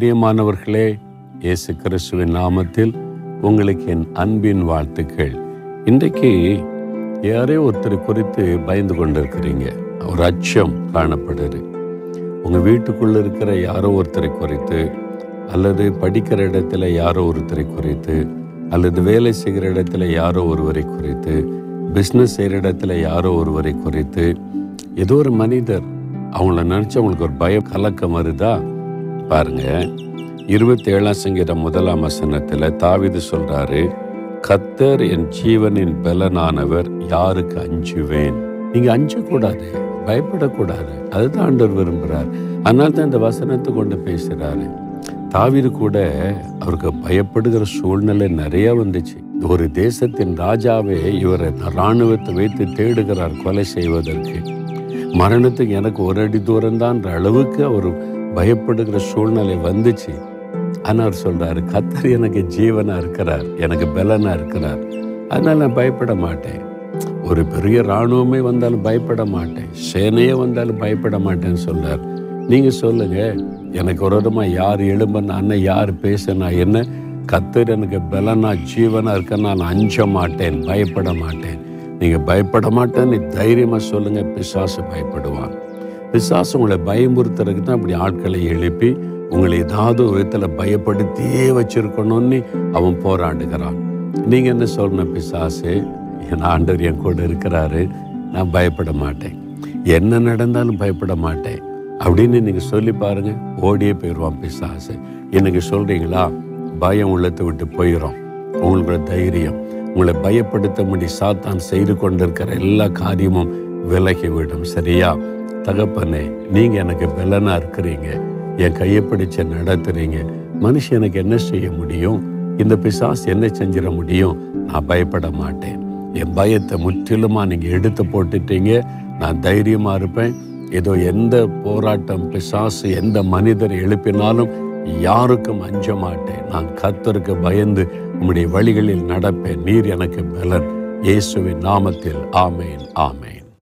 பிரியமானவர்களே இயேசு கிறிஸ்துவின் நாமத்தில் உங்களுக்கு என் அன்பின் வாழ்த்துக்கள். இன்றைக்கு யாரே ஒருத்தர் குறித்து பயந்து கொண்டிருக்கிறீங்க. ஒரு அச்சம் காணப்படுது. உங்கள் வீட்டுக்குள்ளே இருக்கிற யாரோ ஒருத்தரை குறித்து அல்லது படிக்கிற இடத்துல யாரோ ஒருத்தரை குறித்து அல்லது வேலை செய்கிற இடத்துல யாரோ ஒருவரை குறித்து பிஸ்னஸ் செய்கிற இடத்துல யாரோ ஒருவரை குறித்து ஏதோ ஒரு மனிதர் அவங்கள நினச்சி அவங்களுக்கு ஒரு பயம் கலக்கம் வருதா? பாருங்க. இருபத்தி ஏழாம் சங்கீதம் முதலாம் வசனத்தில் தாவிது சொல்றாரு கத்தர் என் ஜீவனின் பலனானவர் யாருக்கு அஞ்சுவேன்? நீங்க அஞ்சக்கூடாது பயப்படக்கூடாது. அதுதான் ஆண்டவர் விரும்புகிறார் அதனால தான் இந்த வசனத்தை கொண்டு பேசுறாரு. தாவிது கூட அவருக்கு பயப்படுகிற சூழ்நிலை நிறைய வந்துச்சு. ஒரு தேசத்தின் ராஜாவே இவரை இராணுவத்தை வைத்து தேடுகிறார் கொலை செய்வதற்கு. மரணத்துக்கு எனக்கு ஒரு அடி தூரம்தான்ற அளவுக்கு அவர் பயப்படுகிற சூழ்நிலை வந்துச்சு. ஆனால் அவர் சொல்றாரு கத்தர் எனக்கு ஜீவனா இருக்கிறார் எனக்கு பலனா இருக்கிறார். அதனால நான் பயப்பட மாட்டேன். ஒரு பெரிய இராணுவமே வந்தாலும் பயப்பட மாட்டேன். சேனையே வந்தாலும் பயப்பட மாட்டேன்னு சொல்றார். நீங்க சொல்லுங்க எனக்கு ஒரு விதமா யார் எழும்புனா அண்ணன் யார் பேசினா என்ன? கத்தர் எனக்கு பலனா ஜீவனா இருக்க நான் அஞ்ச மாட்டேன் பயப்பட மாட்டேன். நீங்க பயப்பட மாட்டேன்னு தைரியமா சொல்லுங்க பிசாசு பயப்படுவான். பிசாசு உங்களை பயமுறுத்துறதுக்கு தான் அப்படி ஆட்களை எழுப்பி உங்களை ஏதாவது ஒரு விதத்தில் பயப்படுத்தியே வச்சிருக்கணும்னு அவன் போராடுகிறான். நீங்க என்ன சொல்லணும் பிசாசு? என் ஆண்டவர் என் கூட இருக்கிறாரு. நான் பயப்பட மாட்டேன். என்ன நடந்தாலும் பயப்பட மாட்டேன். அப்படின்னு நீங்க சொல்லி பாருங்க. ஓடியே போயிடுவான் பிசாசு. இன்னைக்கு சொல்றீங்களா? பயம் உள்ளத்தை விட்டு போயிடும் உங்களோட தைரியம். உங்களை பயப்படுத்த முடி சாத்தான் செய்து கொண்டிருக்கிற எல்லா காரியமும் விலகி விடும் சரியா? தகப்பனே நீங்க எனக்கு பலனா இருக்கிறீங்க. என் கையை பிடிச்சு நடத்துறீங்க. மனுஷன் எனக்கு என்ன செய்ய முடியும்? இந்த பிசாஸ் என்ன செஞ்சிட முடியும்? நான் பயப்பட மாட்டேன். என் பயத்தை முற்றிலுமா நீங்க எடுத்து போட்டுட்டீங்க. நான் தைரியமா இருப்பேன். ஏதோ எந்த போராட்டம் பிசாசு எந்த மனிதர் எழுப்பினாலும் யாருக்கும் அஞ்ச மாட்டேன். நான் கத்தருக்கு பயந்து உம்முடைய வழிகளில் நடப்பேன். நீர் எனக்கு பலன். இயேசுவின் நாமத்தில். ஆமேன் ஆமேன்.